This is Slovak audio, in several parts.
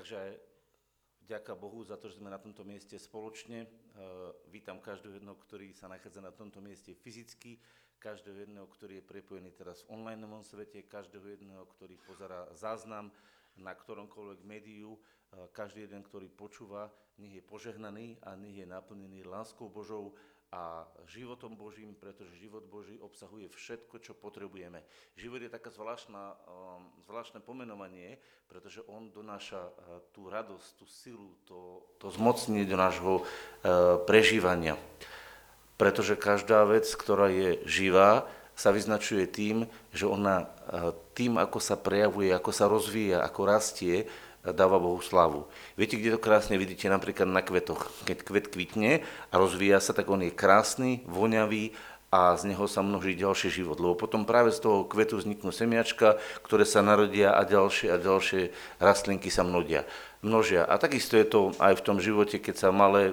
Takže vďaka Bohu za to, že sme na tomto mieste spoločne. E, vítam každého jedného, ktorý sa nachádza na tomto mieste fyzicky, každého jedného, ktorý je prepojený teraz v online svete, každého jedného, ktorý pozera záznam na ktoromkoľvek médiu, e, každý jeden, ktorý počúva, nech je požehnaný a nech je naplnený láskou Božou a životom Božím, pretože život Boží obsahuje všetko, čo potrebujeme. Život je zvláštna, um, zvláštne pomenovanie, pretože on donáša uh, tú radosť, tú silu, to, to zmocnenie do nášho uh, prežívania. Pretože každá vec, ktorá je živá, sa vyznačuje tým, že ona uh, tým, ako sa prejavuje, ako sa rozvíja, ako rastie, dáva Bohu slavu. Viete, kde to krásne vidíte napríklad na kvetoch. Keď kvet kvitne a rozvíja sa, tak on je krásny, voňavý a z neho sa množí ďalší život. Lebo potom práve z toho kvetu vzniknú semiačka, ktoré sa narodia a ďalšie a ďalšie rastlinky sa množia. množia. A takisto je to aj v tom živote, keď sa malé e,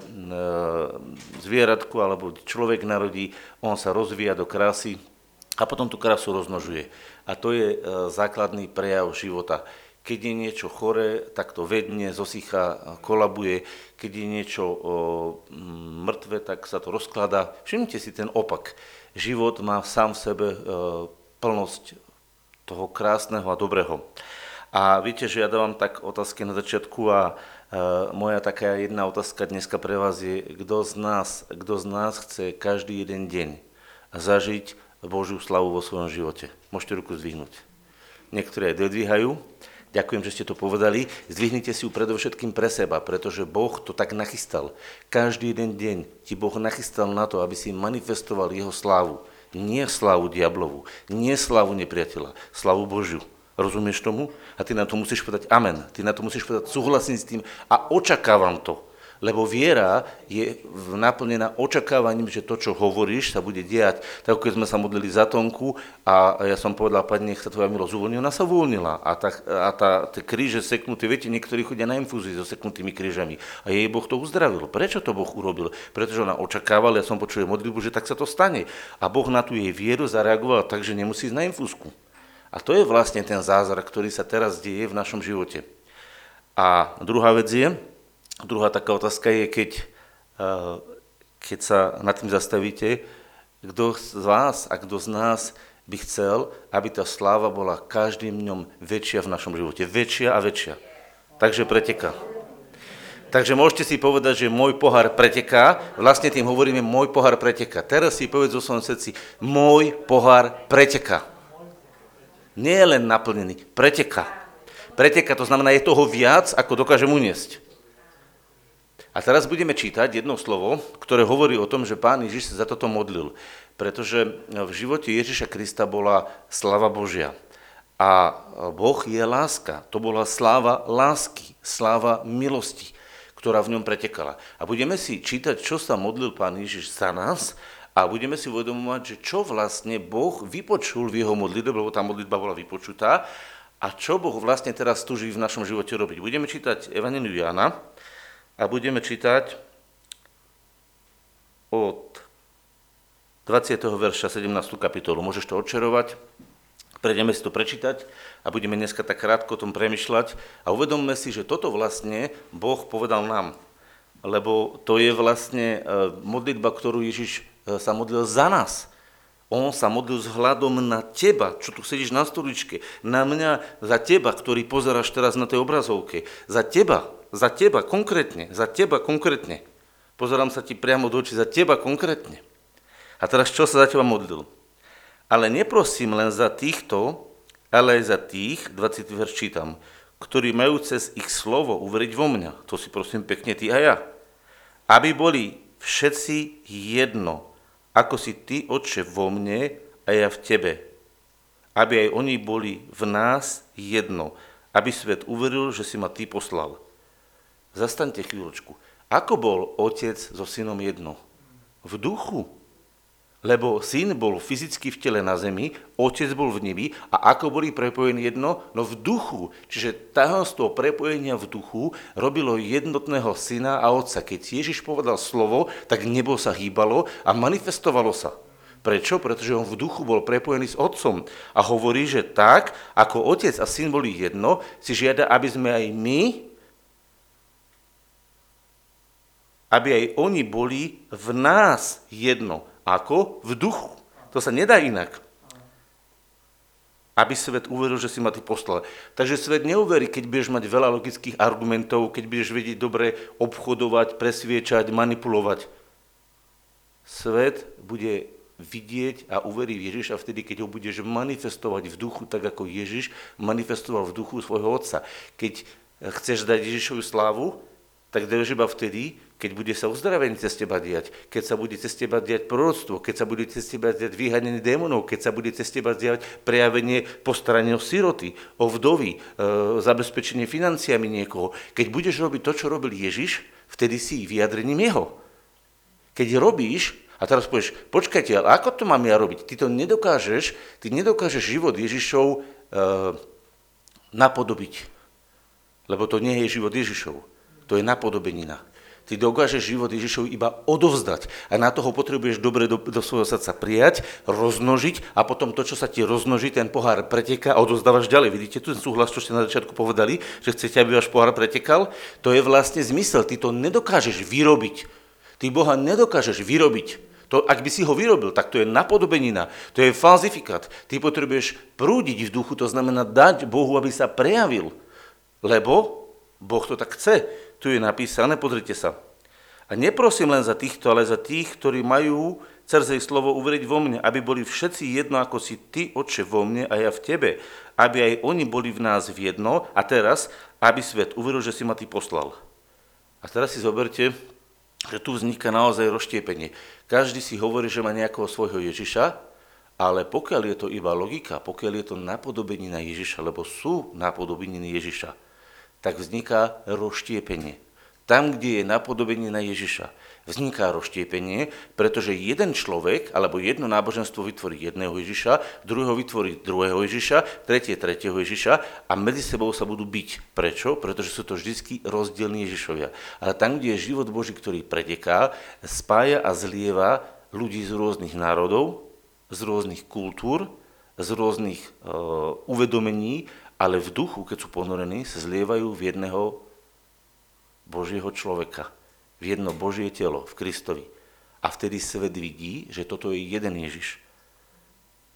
zvieratko alebo človek narodí, on sa rozvíja do krásy a potom tú krásu rozmnožuje. A to je e, základný prejav života. Keď je niečo chore, tak to vedne, zosycha, kolabuje. Keď je niečo o, mŕtve, tak sa to rozkladá. Všimnite si ten opak. Život má sám v sebe e, plnosť toho krásneho a dobrého. A viete, že ja dávam tak otázky na začiatku a e, moja taká jedna otázka dneska pre vás je, kto z nás, kto z nás chce každý jeden deň zažiť Božiu slavu vo svojom živote. Môžete ruku zdvihnúť. Niektorí aj dodvíhajú. Ďakujem, že ste to povedali. Zdvihnite si ju predovšetkým pre seba, pretože Boh to tak nachystal. Každý jeden deň ti Boh nachystal na to, aby si manifestoval jeho slávu. Nie slávu diablovu, nie slávu nepriateľa, slávu Božiu. Rozumieš tomu? A ty na to musíš povedať amen. Ty na to musíš povedať súhlasím s tým a očakávam to. Lebo viera je naplnená očakávaním, že to, čo hovoríš, sa bude diať. Tak keď sme sa modlili za Tonku a ja som povedal, pani, nech sa tvoja milosť uvoľní, ona sa uvoľnila. A, tá, a tá, tie kríže seknuté, viete, niektorí chodia na infúzii so seknutými krížami. A jej Boh to uzdravil. Prečo to Boh urobil? Pretože ona očakávala, ja som počul modlitbu, že tak sa to stane. A Boh na tú jej vieru zareagoval tak, že nemusí ísť na infúzku. A to je vlastne ten zázrak, ktorý sa teraz deje v našom živote. A druhá vec je, Druhá taká otázka je, keď, eh, keď sa nad tým zastavíte, kto z vás a kto z nás by chcel, aby tá sláva bola každým dňom väčšia v našom živote. Väčšia a väčšia. Takže preteká. Takže môžete si povedať, že môj pohár preteká. Vlastne tým hovoríme, môj pohár preteká. Teraz si povedz o svojom srdci, môj pohár preteká. Nie je len naplnený, preteká. Preteká, to znamená, je toho viac, ako dokážem uniesť. A teraz budeme čítať jedno slovo, ktoré hovorí o tom, že pán Ježiš sa za toto modlil, pretože v živote Ježiša Krista bola slava Božia. A Boh je láska. To bola sláva lásky, sláva milosti, ktorá v ňom pretekala. A budeme si čítať, čo sa modlil pán Ježiš za nás a budeme si uvedomovať, že čo vlastne Boh vypočul v jeho modlitbe, lebo tá modlitba bola vypočutá, a čo Boh vlastne teraz tuží v našom živote robiť. Budeme čítať Evangeliu Jana, a budeme čítať od 20. verša 17. kapitolu. Môžeš to odčerovať, prejdeme si to prečítať a budeme dneska tak krátko o tom premyšľať a uvedomme si, že toto vlastne Boh povedal nám, lebo to je vlastne e, modlitba, ktorú Ježiš e, sa modlil za nás. On sa modlil vzhľadom na teba, čo tu sedíš na stoličke, na mňa, za teba, ktorý pozeráš teraz na tej obrazovke, za teba, za teba konkrétne, za teba konkrétne. Pozerám sa ti priamo do očí, za teba konkrétne. A teraz čo sa za teba modlil? Ale neprosím len za týchto, ale aj za tých, 20 verš čítam, ktorí majú cez ich slovo uveriť vo mňa. To si prosím pekne ty a ja. Aby boli všetci jedno, ako si ty, Otče, vo mne a ja v tebe. Aby aj oni boli v nás jedno, aby svet uveril, že si ma ty poslal. Zastaňte chvíľočku. Ako bol otec so synom jedno? V duchu. Lebo syn bol fyzicky v tele na zemi, otec bol v nebi a ako boli prepojení jedno? No v duchu. Čiže tajomstvo prepojenia v duchu robilo jednotného syna a otca. Keď Ježiš povedal slovo, tak nebo sa hýbalo a manifestovalo sa. Prečo? Pretože on v duchu bol prepojený s otcom a hovorí, že tak, ako otec a syn boli jedno, si žiada, aby sme aj my aby aj oni boli v nás jedno. Ako? V duchu. To sa nedá inak. Aby svet uveril, že si ma ty poslal. Takže svet neuverí, keď budeš mať veľa logických argumentov, keď budeš vedieť dobre obchodovať, presviečať, manipulovať. Svet bude vidieť a uverí v Ježiša vtedy, keď ho budeš manifestovať v duchu, tak ako Ježiš manifestoval v duchu svojho Otca. Keď chceš dať Ježišovu slávu, tak dáš iba vtedy, keď bude sa uzdravenie cez teba diať, keď sa bude cez teba diať proroctvo, keď sa bude cez teba diať vyhanenie démonov, keď sa bude cez teba diať prejavenie postarania o siroty, o vdovy, e, zabezpečenie financiami niekoho. Keď budeš robiť to, čo robil Ježiš, vtedy si vyjadrením jeho. Keď robíš, a teraz povieš, počkajte, ale ako to mám ja robiť? Ty to nedokážeš, ty nedokážeš život Ježišov e, napodobiť. Lebo to nie je život Ježišov. To je napodobenina. Ty dokážeš život Ježišov iba odovzdať a na toho potrebuješ dobre do, do svojho srdca prijať, rozmnožiť a potom to, čo sa ti rozmnoží, ten pohár preteká a odovzdávaš ďalej. Vidíte tu ten súhlas, čo ste na začiatku povedali, že chcete, aby váš pohár pretekal? To je vlastne zmysel. Ty to nedokážeš vyrobiť. Ty Boha nedokážeš vyrobiť. To, ak by si ho vyrobil, tak to je napodobenina, to je falzifikát. Ty potrebuješ prúdiť v duchu, to znamená dať Bohu, aby sa prejavil. Lebo Boh to tak chce. Tu je napísané, pozrite sa. A neprosím len za týchto, ale za tých, ktorí majú cerzej slovo uveriť vo mne, aby boli všetci jedno, ako si ty, oče, vo mne a ja v tebe, aby aj oni boli v nás v jedno a teraz, aby svet uveril, že si ma ty poslal. A teraz si zoberte, že tu vzniká naozaj rozštiepenie. Každý si hovorí, že má nejakého svojho Ježiša, ale pokiaľ je to iba logika, pokiaľ je to napodobenina Ježiša, lebo sú napodobeniny Ježiša, tak vzniká rozštiepenie. Tam, kde je napodobenie na Ježiša, vzniká rozštiepenie, pretože jeden človek alebo jedno náboženstvo vytvorí jedného Ježiša, druhého vytvorí druhého Ježiša, tretie tretieho Ježiša a medzi sebou sa budú byť. Prečo? Pretože sú to vždy rozdielní Ježišovia. Ale tam, kde je život Boží, ktorý preteká, spája a zlieva ľudí z rôznych národov, z rôznych kultúr, z rôznych uh, uvedomení, ale v duchu, keď sú ponorení, sa zlievajú v jedného Božieho človeka, v jedno Božie telo, v Kristovi. A vtedy svet vidí, že toto je jeden Ježiš.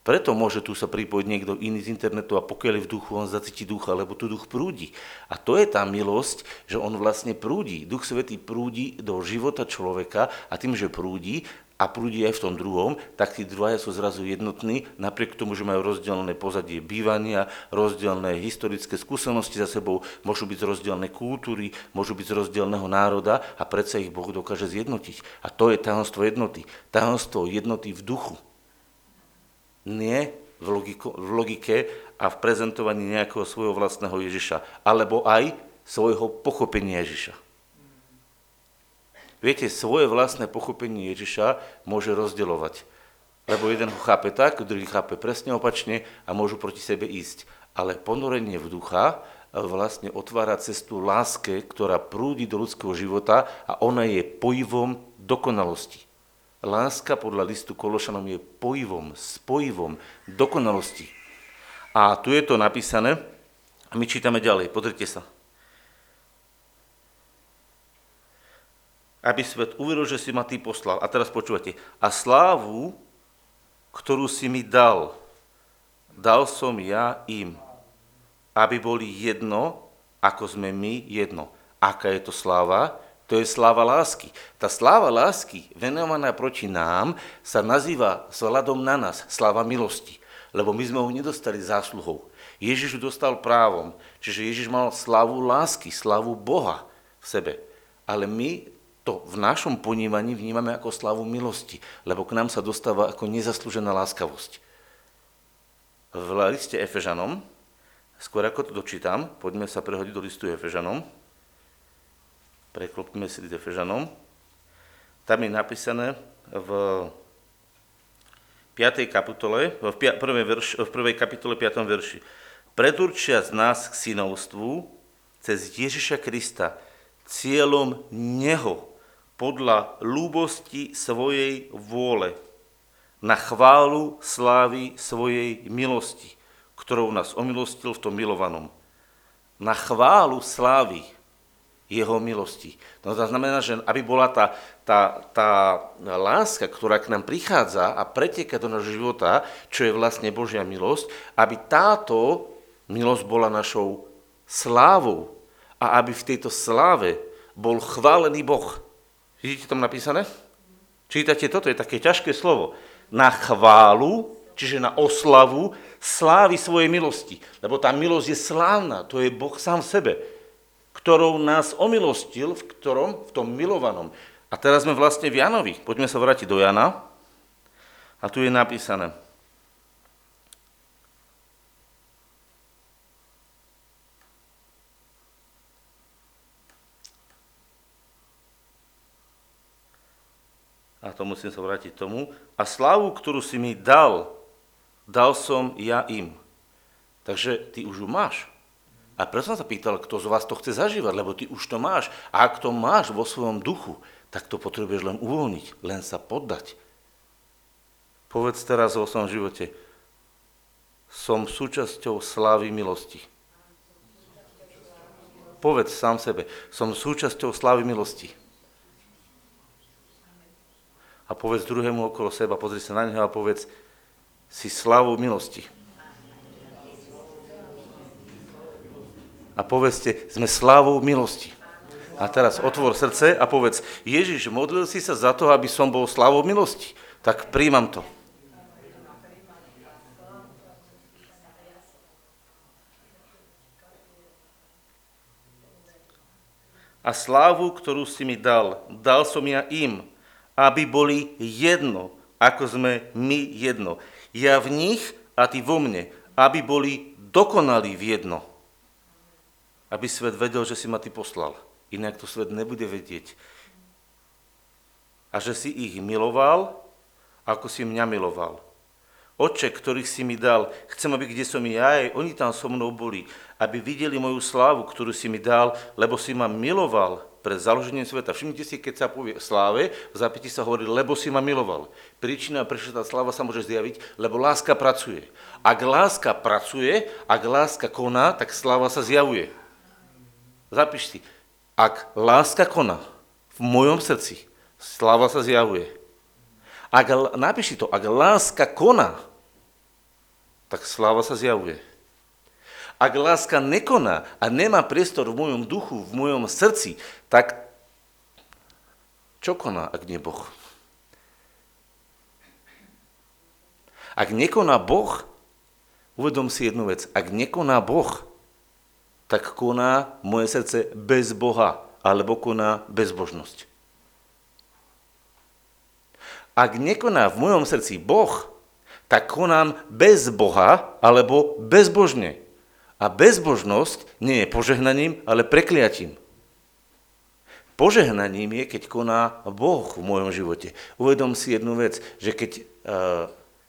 Preto môže tu sa pripojiť niekto iný z internetu a pokiaľ je v duchu, on zacíti ducha, lebo tu duch prúdi. A to je tá milosť, že on vlastne prúdi. Duch Svetý prúdi do života človeka a tým, že prúdi, a prúdi aj v tom druhom, tak tí dvaja sú zrazu jednotní, napriek tomu, že majú rozdielne pozadie bývania, rozdielne historické skúsenosti za sebou, môžu byť z rozdielne kultúry, môžu byť z rozdielného národa a predsa ich Boh dokáže zjednotiť. A to je tajomstvo jednoty. Tajomstvo jednoty v duchu. Nie v, logiko, v logike a v prezentovaní nejakého svojho vlastného Ježiša, alebo aj svojho pochopenia Ježiša. Viete, svoje vlastné pochopenie Ježiša môže rozdeľovať. Lebo jeden ho chápe tak, druhý chápe presne opačne a môžu proti sebe ísť. Ale ponorenie v ducha vlastne otvára cestu láske, ktorá prúdi do ľudského života a ona je pojivom dokonalosti. Láska podľa listu Kološanom je pojivom, spojivom dokonalosti. A tu je to napísané a my čítame ďalej, pozrite sa. Aby svet uveril, že si ma ty poslal. A teraz počúvate. A slávu, ktorú si mi dal, dal som ja im, aby boli jedno, ako sme my jedno. Aká je to sláva? To je sláva lásky. Tá sláva lásky, venovaná proti nám, sa nazýva vzhľadom na nás sláva milosti. Lebo my sme ho nedostali zásluhou. Ježiš ju dostal právom. Čiže Ježiš mal slavu lásky, slavu Boha v sebe. Ale my to v našom ponímaní vnímame ako slavu milosti, lebo k nám sa dostáva ako nezaslúžená láskavosť. V liste Efežanom, skôr ako to dočítam, poďme sa prehodiť do listu Efežanom, preklopíme si list Efežanom, tam je napísané v 5. kapitole, v, prvej verš, v prvej kapitole 5. verši. Predurčia z nás k synovstvu cez Ježiša Krista, cieľom Neho, podľa ľúbosti svojej vôle, na chválu slávy svojej milosti, ktorou nás omilostil v tom milovanom. Na chválu slávy jeho milosti. No to znamená, že aby bola tá, tá, tá láska, ktorá k nám prichádza a preteka do nášho života, čo je vlastne Božia milosť, aby táto milosť bola našou slávou a aby v tejto sláve bol chválený Boh. Vidíte tam napísané? Čítate toto, je také ťažké slovo. Na chválu, čiže na oslavu slávy svojej milosti. Lebo tá milosť je slávna, to je Boh sám v sebe ktorou nás omilostil, v ktorom? V tom milovanom. A teraz sme vlastne v Janovi. Poďme sa vrátiť do Jana. A tu je napísané. To musím sa vrátiť tomu. A slávu, ktorú si mi dal, dal som ja im. Takže ty už ju máš. A preto som sa pýtal, kto z vás to chce zažívať, lebo ty už to máš. A ak to máš vo svojom duchu, tak to potrebuješ len uvoľniť, len sa poddať. Povedz teraz vo svojom živote, som súčasťou slávy milosti. Povedz sám sebe, som súčasťou slávy milosti. A povedz druhému okolo seba, pozri sa na neho a povedz, si slávou milosti. a povedzte, sme slávou milosti. A teraz otvor srdce a povedz, Ježiš, modlil si sa za to, aby som bol slávou milosti. Tak príjmam to. A slávu, ktorú si mi dal, dal som ja im, aby boli jedno, ako sme my jedno. Ja v nich a ty vo mne, aby boli dokonalí v jedno aby svet vedel, že si ma ty poslal. Inak to svet nebude vedieť. A že si ich miloval, ako si mňa miloval. Oče, ktorých si mi dal, chcem, aby kde som ja, aj oni tam so mnou boli, aby videli moju slávu, ktorú si mi dal, lebo si ma miloval pred založením sveta. Všimnite si, keď sa povie sláve, v zápiti sa hovorí, lebo si ma miloval. Príčina, prečo tá sláva sa môže zjaviť, lebo láska pracuje. Ak láska pracuje, ak láska koná, tak sláva sa zjavuje. Zapíš si, ak láska koná v mojom srdci, sláva sa zjavuje. Ak, napíš si to, ak láska koná, tak sláva sa zjavuje. Ak láska nekoná a nemá priestor v mojom duchu, v mojom srdci, tak čo koná, ak nie Boh? Ak nekoná Boh, uvedom si jednu vec, ak nekoná Boh, tak koná moje srdce bez Boha, alebo koná bezbožnosť. Ak nekoná v mojom srdci Boh, tak konám bez Boha alebo bezbožne. A bezbožnosť nie je požehnaním, ale prekliatím. Požehnaním je, keď koná Boh v mojom živote. Uvedom si jednu vec, že keď uh,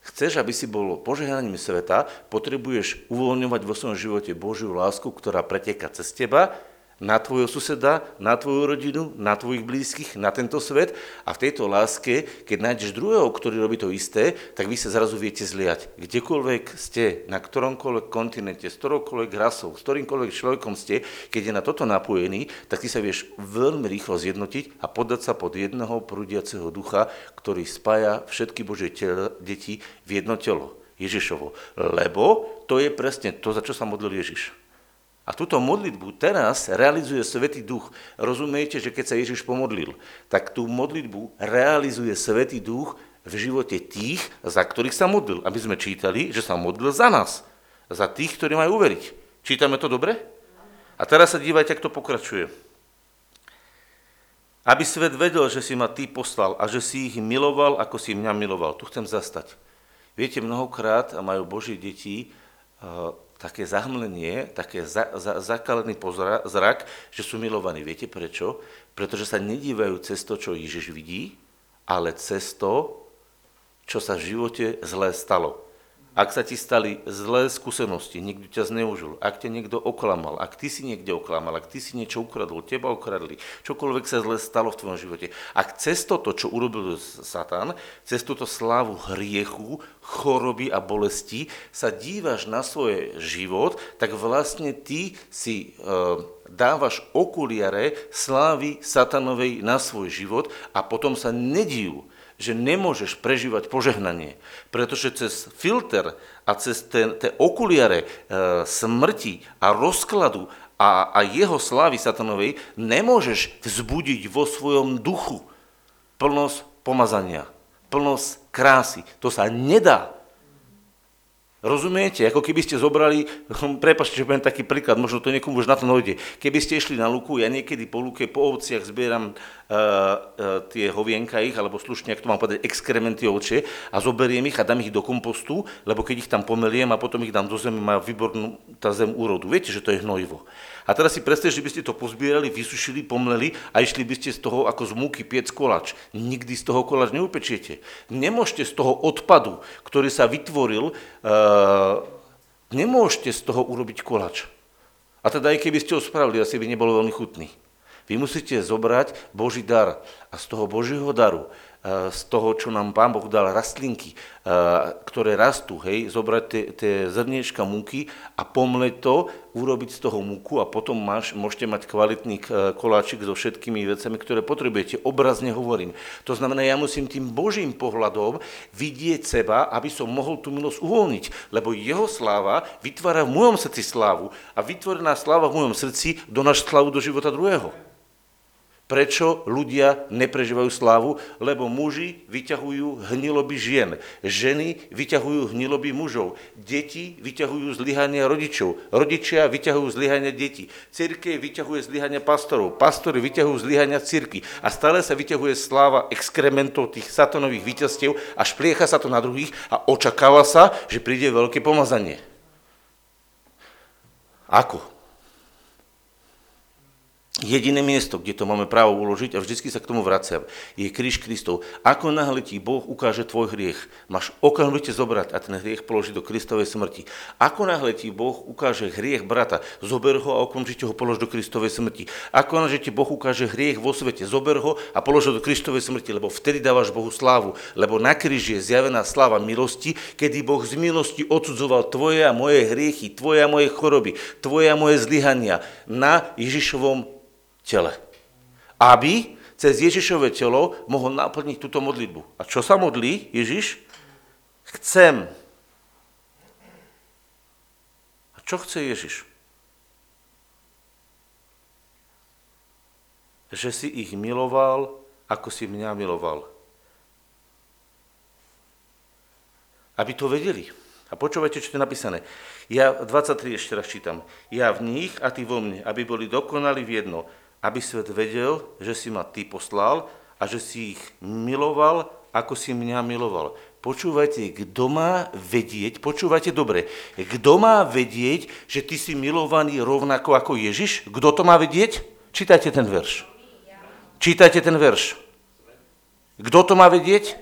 Chceš, aby si bol požehnaním sveta, potrebuješ uvoľňovať vo svojom živote Božiu lásku, ktorá preteká cez teba na tvojho suseda, na tvoju rodinu, na tvojich blízkych, na tento svet a v tejto láske, keď nájdeš druhého, ktorý robí to isté, tak vy sa zrazu viete zliať. Kdekoľvek ste, na ktoromkoľvek kontinente, s ktoroukoľvek rasou, s ktorýmkoľvek človekom ste, keď je na toto napojený, tak ty sa vieš veľmi rýchlo zjednotiť a podať sa pod jedného prúdiaceho ducha, ktorý spája všetky Božie deti v jedno telo. Ježišovo. Lebo to je presne to, za čo sa modlil Ježiš. A túto modlitbu teraz realizuje Svetý Duch. Rozumiete, že keď sa Ježiš pomodlil, tak tú modlitbu realizuje Svetý Duch v živote tých, za ktorých sa modlil. Aby sme čítali, že sa modlil za nás. Za tých, ktorí majú uveriť. Čítame to dobre? A teraz sa dívajte, ako to pokračuje. Aby svet vedel, že si ma ty poslal a že si ich miloval, ako si mňa miloval. Tu chcem zastať. Viete, mnohokrát majú Boží deti také zahmlenie, také za, za, zakalený zrak, že sú milovaní. Viete prečo? Pretože sa nedívajú cez to, čo Ježiš vidí, ale cez to, čo sa v živote zlé stalo. Ak sa ti stali zlé skúsenosti, niekto ťa zneužil, ak ťa niekto oklamal, ak ty si niekde oklamal, ak ty si niečo ukradol, teba ukradli, čokoľvek sa zle stalo v tvojom živote, ak cez toto, čo urobil Satan, cez túto slávu hriechu, choroby a bolesti sa dívaš na svoj život, tak vlastne ty si e, dávaš okuliare slávy satanovej na svoj život a potom sa nedív, že nemôžeš prežívať požehnanie, pretože cez filter a cez tie okuliare e, smrti a rozkladu a, a jeho slávy satanovej nemôžeš vzbudiť vo svojom duchu plnosť pomazania, plnosť krásy. To sa nedá. Rozumiete? Ako keby ste zobrali, prepačte, že poviem taký príklad, možno to niekomu už na to dojde. Keby ste išli na luku, ja niekedy po luke, po ovciach zbieram uh, uh, tie hovienka ich, alebo slušne, ak to mám povedať, exkrementy ovčie a zoberiem ich a dám ich do kompostu, lebo keď ich tam pomeliem a potom ich dám do zemi, má výbornú tá zem úrodu. Viete, že to je hnojivo. A teraz si predstavte, že by ste to pozbierali, vysušili, pomleli a išli by ste z toho ako z múky piec kolač. Nikdy z toho kolač neupečiete. Nemôžete z toho odpadu, ktorý sa vytvoril, uh, nemôžete z toho urobiť kolač. A teda aj keby ste ho spravili, asi by nebol veľmi chutný. Vy musíte zobrať Boží dar a z toho Božieho daru z toho, čo nám Pán Boh dal rastlinky, ktoré rastú, hej, zobrať tie, tie zrniečka múky a pomleť to, urobiť z toho múku a potom máš, môžete mať kvalitný koláčik so všetkými vecami, ktoré potrebujete. Obrazne hovorím. To znamená, ja musím tým Božím pohľadom vidieť seba, aby som mohol tú milosť uvoľniť, lebo jeho sláva vytvára v mojom srdci slávu a vytvorená sláva v mojom srdci donáš slávu do života druhého. Prečo ľudia neprežívajú slávu? Lebo muži vyťahujú hniloby žien, ženy vyťahujú hniloby mužov, deti vyťahujú zlyhania rodičov, rodičia vyťahujú zlyhania detí, církev vyťahuje zlyhania pastorov, pastori vyťahujú zlyhania círky a stále sa vyťahuje sláva exkrementov tých satanových víťazstiev a špliecha sa to na druhých a očakáva sa, že príde veľké pomazanie. Ako? Jediné miesto, kde to máme právo uložiť, a vždycky sa k tomu vraciam, je kríž Kristov. Ako náhle ti Boh ukáže tvoj hriech, máš okamžite zobrať a ten hriech položiť do Kristovej smrti. Ako náhle ti Boh ukáže hriech brata, zober ho a okamžite ho polož do Kristovej smrti. Ako náhle ti Boh ukáže hriech vo svete, zober ho a polož ho do Kristovej smrti, lebo vtedy dávaš Bohu slávu. Lebo na kríži je zjavená sláva milosti, kedy Boh z milosti odsudzoval tvoje a moje hriechy, tvoje a moje choroby, tvoje a moje zlyhania na Ježišovom tele. Aby cez Ježišové telo mohol naplniť túto modlitbu. A čo sa modlí Ježiš? Chcem. A čo chce Ježiš? Že si ich miloval, ako si mňa miloval. Aby to vedeli. A počúvajte, čo je napísané. Ja 23 ešte raz čítam. Ja v nich a ty vo mne, aby boli dokonali v jedno, aby svet vedel, že si ma ty poslal a že si ich miloval, ako si mňa miloval. Počúvajte, kto má vedieť, počúvajte dobre, kto má vedieť, že ty si milovaný rovnako ako Ježiš? Kto to má vedieť? Čítajte ten verš. Čítajte ten verš. Kto to má vedieť?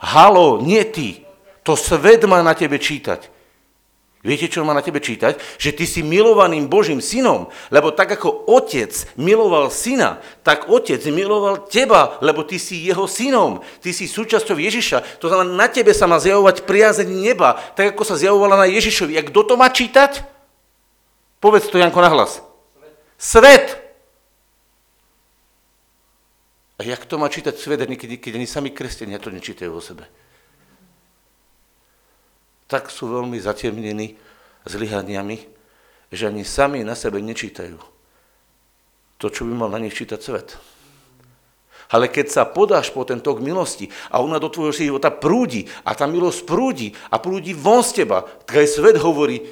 Halo, nie ty. To svet má na tebe čítať. Viete, čo má na tebe čítať? Že ty si milovaným Božím synom, lebo tak ako otec miloval syna, tak otec miloval teba, lebo ty si jeho synom. Ty si súčasťou Ježiša. To znamená, na tebe sa má zjavovať priazeň neba, tak ako sa zjavovala na Ježišovi. A kto to má čítať? Povedz to, Janko, nahlas. Svet. A jak to má čítať svet, keď, keď ani sami kresťania to nečítajú o sebe? Tak sú veľmi zatemnení zlyhaniami, že ani sami na sebe nečítajú to, čo by mal na nich čítať svet. Ale keď sa podáš po ten tok milosti a ona do tvojho života prúdi a tá milosť prúdi a prúdi von z teba, tak aj svet hovorí,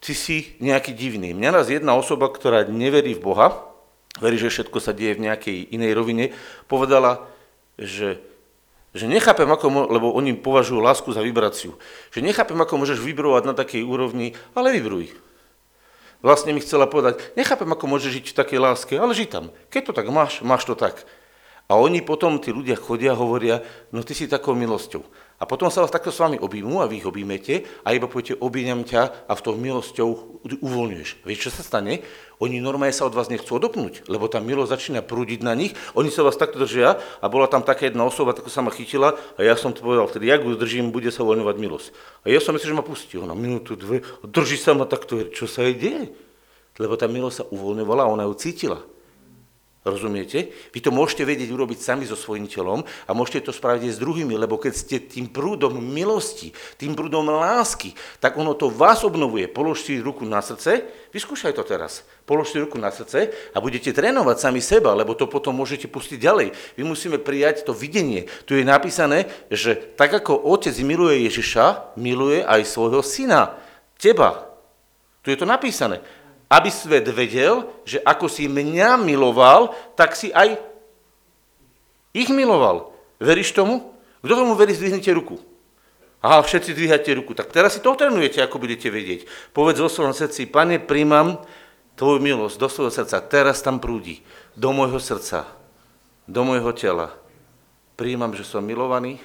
ty si nejaký divný. Mňa raz jedna osoba, ktorá neverí v Boha, verí, že všetko sa deje v nejakej inej rovine, povedala, že že nechápem, ako, lebo oni považujú lásku za vibráciu, že nechápem, ako môžeš vibrovať na takej úrovni, ale vibruj. Vlastne mi chcela povedať, nechápem, ako môžeš žiť v takej láske, ale žij tam. Keď to tak máš, máš to tak. A oni potom, tí ľudia chodia a hovoria, no ty si takou milosťou. A potom sa vás takto s vami objímu a vy ich objímete a iba poviete, objímam ťa a v tom milosťou uvoľňuješ. Vieš, čo sa stane? Oni normálne sa od vás nechcú odopnúť, lebo tá milosť začína prúdiť na nich, oni sa vás takto držia a bola tam taká jedna osoba, tako sa ma chytila a ja som to povedal, vtedy, jak ju držím, bude sa uvoľňovať milosť. A ja som myslel, že ma pustí, ona minútu, dve, drží sa ma takto, čo sa jej deje? Lebo tá milosť sa uvoľňovala a ona ju cítila. Rozumiete? Vy to môžete vedieť urobiť sami so svojím telom a môžete to spraviť aj s druhými, lebo keď ste tým prúdom milosti, tým prúdom lásky, tak ono to vás obnovuje. Položte ruku na srdce, vyskúšaj to teraz. Položte ruku na srdce a budete trénovať sami seba, lebo to potom môžete pustiť ďalej. Vy musíme prijať to videnie. Tu je napísané, že tak ako otec miluje Ježiša, miluje aj svojho syna, teba. Tu je to napísané aby svet vedel, že ako si mňa miloval, tak si aj ich miloval. Veríš tomu? Kto tomu verí, zdvihnite ruku. Aha, všetci dvíhate ruku. Tak teraz si to otrenujete, ako budete vedieť. Povedz vo svojom srdci, pane, príjmam tvoju milosť do svojho srdca. Teraz tam prúdi. Do môjho srdca. Do môjho tela. Príjmam, že som milovaný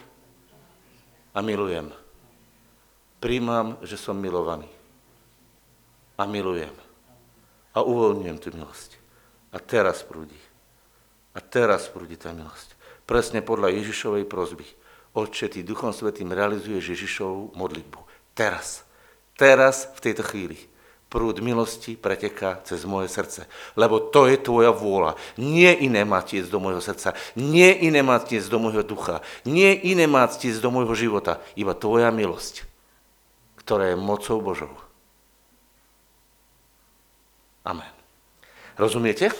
a milujem. Príjmam, že som milovaný a milujem a uvoľňujem tú milosť. A teraz prúdi. A teraz prúdi tá milosť. Presne podľa Ježišovej prozby. Otče, ty Duchom Svetým realizuješ Ježišovú modlitbu. Teraz. Teraz, v tejto chvíli. Prúd milosti preteká cez moje srdce. Lebo to je tvoja vôľa. Nie iné má tiec do môjho srdca. Nie iné má tiec do môjho ducha. Nie iné má tiec do môjho života. Iba tvoja milosť, ktorá je mocou Božou. Amen. Rozumiete?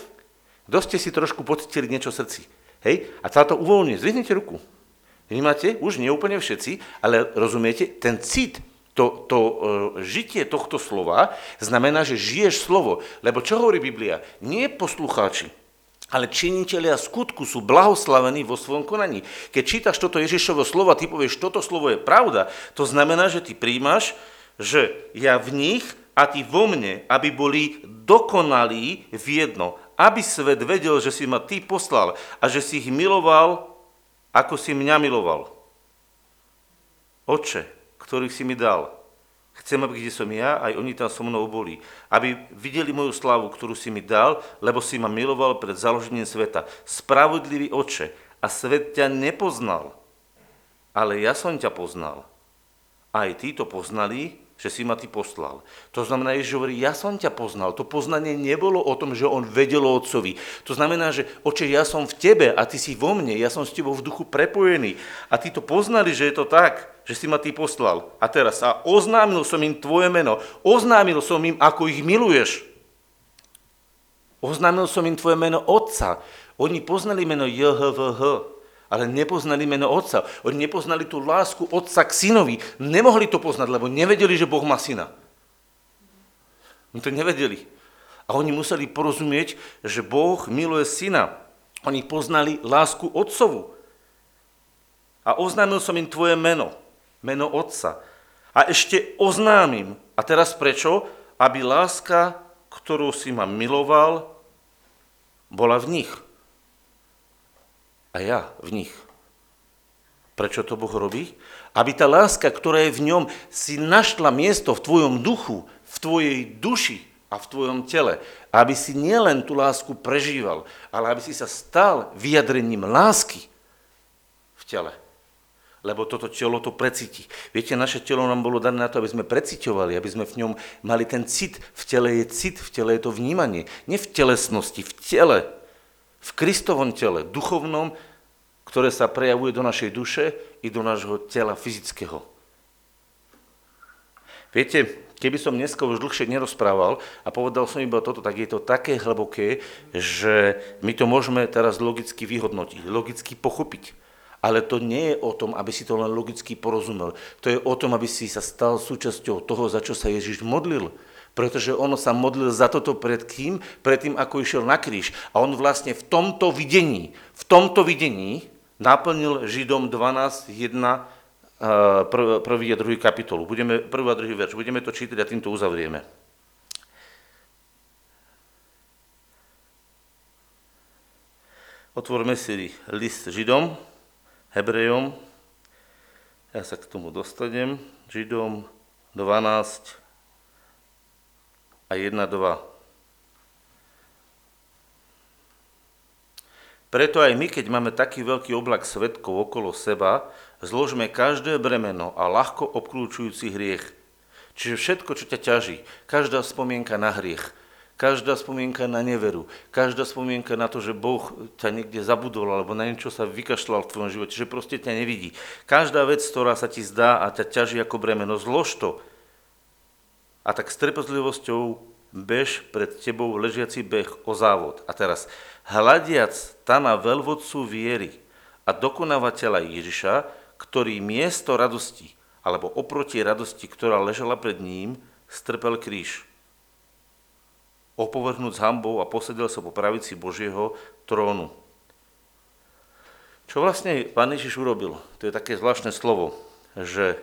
Kto ste si trošku pocitili niečo v srdci? Hej? A sa to uvoľňuje. Zvihnite ruku. Vnímate? Už nie úplne všetci, ale rozumiete? Ten cit, to, to uh, žitie tohto slova znamená, že žiješ slovo. Lebo čo hovorí Biblia? Nie poslucháči, ale činiteľia skutku sú blahoslavení vo svojom konaní. Keď čítaš toto Ježišovo slovo a ty povieš, toto slovo je pravda, to znamená, že ty príjmaš, že ja v nich a ty vo mne, aby boli dokonalí v jedno, aby svet vedel, že si ma ty poslal a že si ich miloval, ako si mňa miloval. Oče, ktorých si mi dal, chcem, aby kde som ja, aj oni tam so mnou boli. Aby videli moju slavu, ktorú si mi dal, lebo si ma miloval pred založením sveta. Spravodlivý oče, a svet ťa nepoznal, ale ja som ťa poznal. Aj tí poznali, že si ma ty poslal. To znamená, že hovorí, ja som ťa poznal. To poznanie nebolo o tom, že on vedel o otcovi. To znamená, že oče, ja som v tebe a ty si vo mne, ja som s tebou v duchu prepojený. A ty to poznali, že je to tak, že si ma ty poslal. A teraz, a oznámil som im tvoje meno. Oznámil som im, ako ich miluješ. Oznámil som im tvoje meno Otca. Oni poznali meno JHVH ale nepoznali meno otca. Oni nepoznali tú lásku otca k synovi. Nemohli to poznať, lebo nevedeli, že Boh má syna. Oni to nevedeli. A oni museli porozumieť, že Boh miluje syna. Oni poznali lásku otcovu. A oznámil som im tvoje meno, meno otca. A ešte oznámim. A teraz prečo? Aby láska, ktorú si ma miloval, bola v nich a ja v nich. Prečo to Boh robí? Aby tá láska, ktorá je v ňom, si našla miesto v tvojom duchu, v tvojej duši a v tvojom tele. Aby si nielen tú lásku prežíval, ale aby si sa stal vyjadrením lásky v tele. Lebo toto telo to precíti. Viete, naše telo nám bolo dané na to, aby sme preciťovali, aby sme v ňom mali ten cit. V tele je cit, v tele je to vnímanie. Nie v telesnosti, v tele. V Kristovom tele, duchovnom, ktoré sa prejavuje do našej duše i do nášho tela fyzického. Viete, keby som dneska už dlhšie nerozprával a povedal som iba toto, tak je to také hlboké, že my to môžeme teraz logicky vyhodnotiť, logicky pochopiť. Ale to nie je o tom, aby si to len logicky porozumel. To je o tom, aby si sa stal súčasťou toho, za čo sa Ježiš modlil pretože on sa modlil za toto pred kým? Pred tým, ako išiel na kríž. A on vlastne v tomto videní, v tomto videní naplnil Židom 12, 1, prvý a druhý kapitolu. Budeme, prvý a druhý verš. Budeme to čítať a týmto uzavrieme. Otvorme si list Židom, Hebrejom, Ja sa k tomu dostanem. Židom 12 a 1, 2. Preto aj my, keď máme taký veľký oblak svetkov okolo seba, zložme každé bremeno a ľahko obklúčujúci hriech. Čiže všetko, čo ťa ťaží, každá spomienka na hriech, každá spomienka na neveru, každá spomienka na to, že Boh ťa niekde zabudol alebo na niečo sa vykašľal v tvojom živote, že proste ťa nevidí. Každá vec, ktorá sa ti zdá a ťa ťaží ako bremeno, zlož to. A tak s trpezlivosťou bež pred tebou ležiaci beh o závod. A teraz, hľadiac na veľvodcu viery a dokonávateľa Ježiša, ktorý miesto radosti, alebo oproti radosti, ktorá ležala pred ním, strpel kríž. Opovrhnúť s hambou a posedel sa po pravici Božieho trónu. Čo vlastne pán Ježiš urobil? To je také zvláštne slovo, že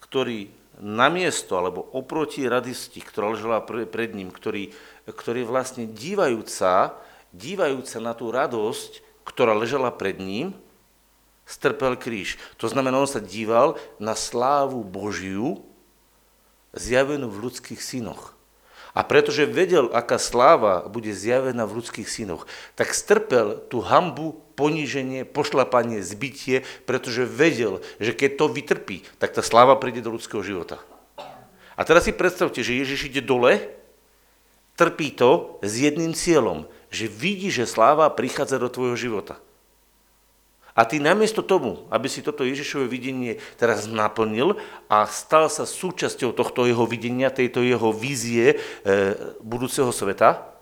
ktorý namiesto alebo oproti radosti, ktorá ležela pred ním, ktorý, ktorý vlastne dívajúca dívajúca na tú radosť, ktorá ležala pred ním, strpel kríž. To znamená, on sa díval na slávu Božiu, zjavenú v ľudských synoch. A pretože vedel, aká sláva bude zjavená v ľudských synoch, tak strpel tú hambu, poníženie, pošlapanie, zbytie, pretože vedel, že keď to vytrpí, tak tá sláva príde do ľudského života. A teraz si predstavte, že Ježiš ide dole, trpí to s jedným cieľom, že vidí, že sláva prichádza do tvojho života. A ty namiesto tomu, aby si toto Ježišové videnie teraz naplnil a stal sa súčasťou tohto jeho videnia, tejto jeho vízie e, budúceho sveta,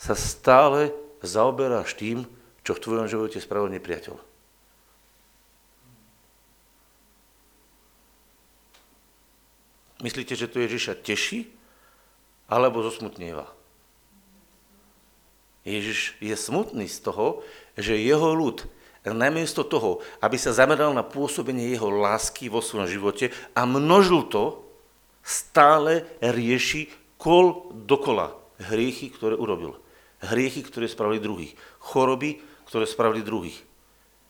sa stále zaoberáš tým, čo v tvojom živote spravil nepriateľ. Myslíte, že to Ježiša teší alebo zosmutnieva? Ježiš je smutný z toho, že jeho ľud namiesto toho, aby sa zameral na pôsobenie jeho lásky vo svojom živote a množil to, stále rieši kol dokola hriechy, ktoré urobil. Hriechy, ktoré spravili druhých. Choroby, ktoré spravili druhých.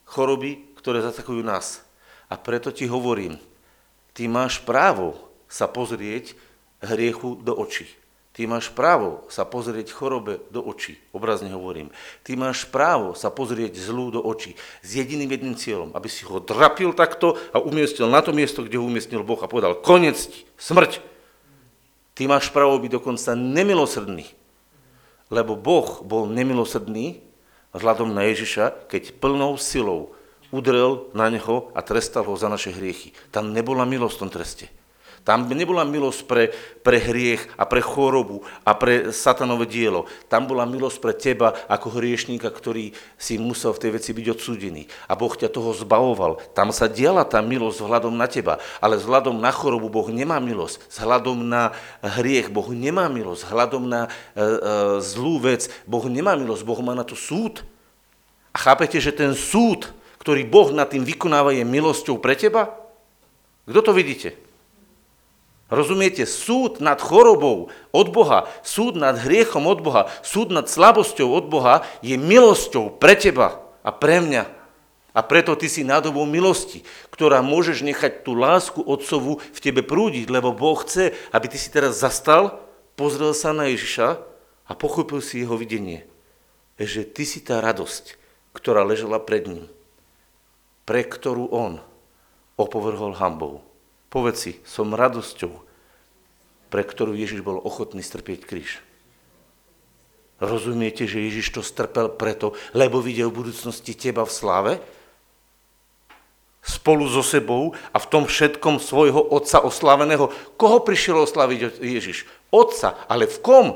Choroby, ktoré zatakujú nás. A preto ti hovorím, ty máš právo sa pozrieť hriechu do očí. Ty máš právo sa pozrieť chorobe do očí, obrazne hovorím. Ty máš právo sa pozrieť zlú do očí s jediným jedným cieľom, aby si ho drapil takto a umiestnil na to miesto, kde ho umiestnil Boh a povedal, konec ti, smrť. Ty máš právo byť dokonca nemilosrdný, lebo Boh bol nemilosrdný vzhľadom na Ježiša, keď plnou silou udrel na neho a trestal ho za naše hriechy. Tam nebola milosť v tom treste. Tam nebola milosť pre, pre hriech a pre chorobu a pre satanové dielo. Tam bola milosť pre teba ako hriešníka, ktorý si musel v tej veci byť odsúdený. A Boh ťa toho zbavoval. Tam sa diala tá milosť vzhľadom na teba. Ale vzhľadom na chorobu Boh nemá milosť. Vzhľadom na hriech Boh nemá milosť. Vzhľadom na e, e, zlú vec Boh nemá milosť. Boh má na to súd. A chápete, že ten súd, ktorý Boh nad tým vykonáva, je milosťou pre teba? Kto to vidíte? Rozumiete, súd nad chorobou od Boha, súd nad hriechom od Boha, súd nad slabosťou od Boha je milosťou pre teba a pre mňa. A preto ty si nádobou milosti, ktorá môžeš nechať tú lásku Otcovu v tebe prúdiť, lebo Boh chce, aby ty si teraz zastal, pozrel sa na Ježiša a pochopil si jeho videnie. Že ty si tá radosť, ktorá ležela pred ním, pre ktorú on opovrhol hambou. Povedz si, som radosťou, pre ktorú Ježiš bol ochotný strpieť kríž. Rozumiete, že Ježiš to strpel preto, lebo videl v budúcnosti teba v sláve? Spolu so sebou a v tom všetkom svojho Otca oslaveného. Koho prišiel oslaviť Ježiš? Otca, ale v kom?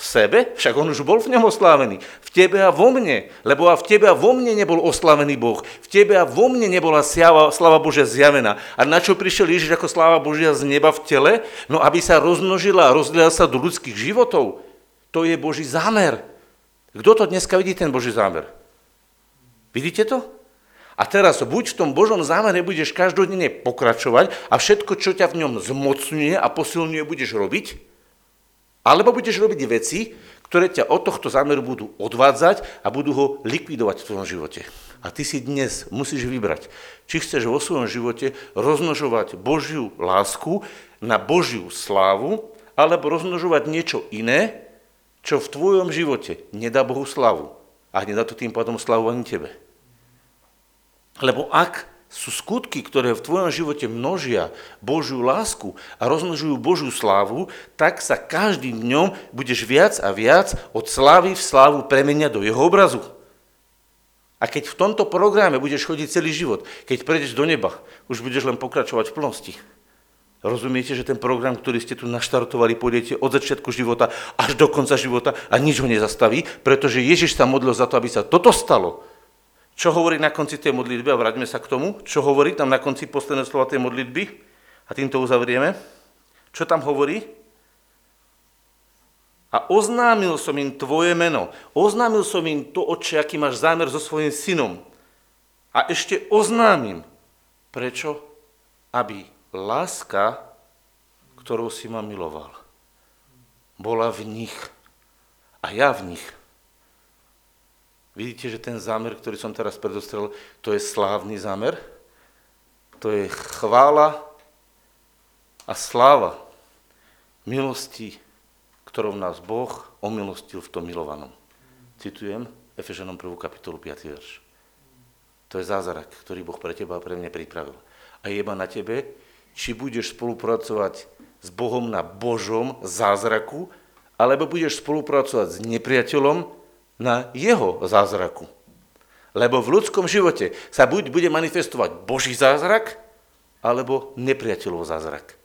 V sebe? Však on už bol v ňom oslávený. V tebe a vo mne. Lebo a v tebe a vo mne nebol oslavený Boh. V tebe a vo mne nebola siava, slava Božia zjavená. A na čo prišiel Ježiš ako sláva Božia z neba v tele? No aby sa rozmnožila a rozdiela sa do ľudských životov. To je Boží zámer. Kto to dneska vidí, ten Boží zámer? Vidíte to? A teraz buď v tom Božom zámere budeš každodenne pokračovať a všetko, čo ťa v ňom zmocňuje a posilňuje, budeš robiť, alebo budeš robiť veci, ktoré ťa od tohto zámeru budú odvádzať a budú ho likvidovať v tvojom živote. A ty si dnes musíš vybrať, či chceš vo svojom živote rozmnožovať Božiu lásku na Božiu slávu, alebo rozmnožovať niečo iné, čo v tvojom živote nedá Bohu slavu. A nedá to tým pádom slavu ani tebe. Lebo ak sú skutky, ktoré v tvojom živote množia Božiu lásku a rozmnožujú Božiu slávu, tak sa každým dňom budeš viac a viac od slávy v slávu premeniať do jeho obrazu. A keď v tomto programe budeš chodiť celý život, keď prejdeš do neba, už budeš len pokračovať v plnosti. Rozumiete, že ten program, ktorý ste tu naštartovali, pôjdete od začiatku života až do konca života a nič ho nezastaví, pretože Ježiš sa modlil za to, aby sa toto stalo. Čo hovorí na konci tej modlitby? A vráťme sa k tomu. Čo hovorí tam na konci posledného slova tej modlitby? A týmto uzavrieme. Čo tam hovorí? A oznámil som im tvoje meno. Oznámil som im to, oče, aký máš zámer so svojím synom. A ešte oznámim. Prečo? Aby láska, ktorou si ma miloval, bola v nich a ja v nich. Vidíte, že ten zámer, ktorý som teraz predostrel, to je slávny zámer? To je chvála a sláva milosti, ktorou nás Boh omilostil v tom milovanom. Citujem Efeženom 1. kapitolu 5. verš. To je zázrak, ktorý Boh pre teba a pre mňa pripravil. A je iba na tebe, či budeš spolupracovať s Bohom na Božom zázraku, alebo budeš spolupracovať s nepriateľom na jeho zázraku. Lebo v ľudskom živote sa buď bude manifestovať Boží zázrak, alebo nepriateľov zázrak.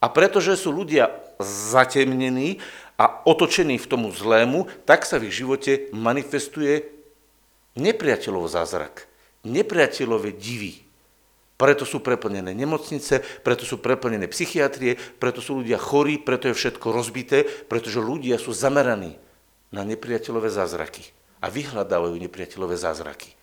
A pretože sú ľudia zatemnení a otočení v tomu zlému, tak sa v ich živote manifestuje nepriateľov zázrak, nepriateľové divy. Preto sú preplnené nemocnice, preto sú preplnené psychiatrie, preto sú ľudia chorí, preto je všetko rozbité, pretože ľudia sú zameraní na nepriateľové zázraky a vyhľadávajú nepriateľové zázraky.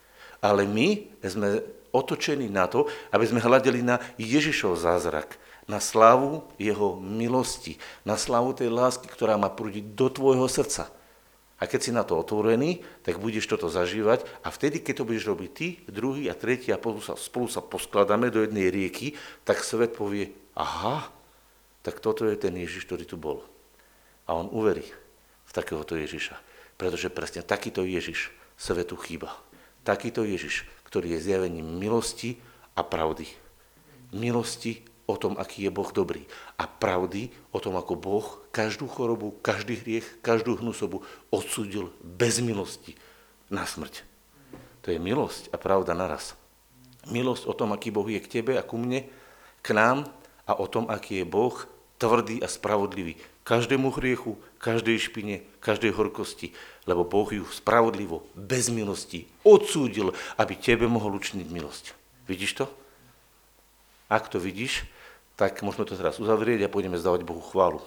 Ale my sme otočení na to, aby sme hľadeli na Ježišov zázrak, na slávu jeho milosti, na slávu tej lásky, ktorá má prúdiť do tvojho srdca. A keď si na to otvorený, tak budeš toto zažívať a vtedy, keď to budeš robiť ty, druhý a tretí a spolu sa, spolu sa poskladáme do jednej rieky, tak svet povie, aha, tak toto je ten Ježiš, ktorý tu bol. A on uverí takéhoto Ježiša. Pretože presne takýto Ježiš svetu chýba. Takýto Ježiš, ktorý je zjavením milosti a pravdy. Milosti o tom, aký je Boh dobrý. A pravdy o tom, ako Boh každú chorobu, každý hriech, každú hnusobu odsúdil bez milosti na smrť. To je milosť a pravda naraz. Milosť o tom, aký Boh je k tebe a ku mne, k nám a o tom, aký je Boh tvrdý a spravodlivý každému hriechu, každej špine, každej horkosti, lebo Boh ju spravodlivo, bez milosti odsúdil, aby tebe mohol učiniť milosť. Vidíš to? Ak to vidíš, tak môžeme to teraz uzavrieť a pôjdeme zdávať Bohu chválu.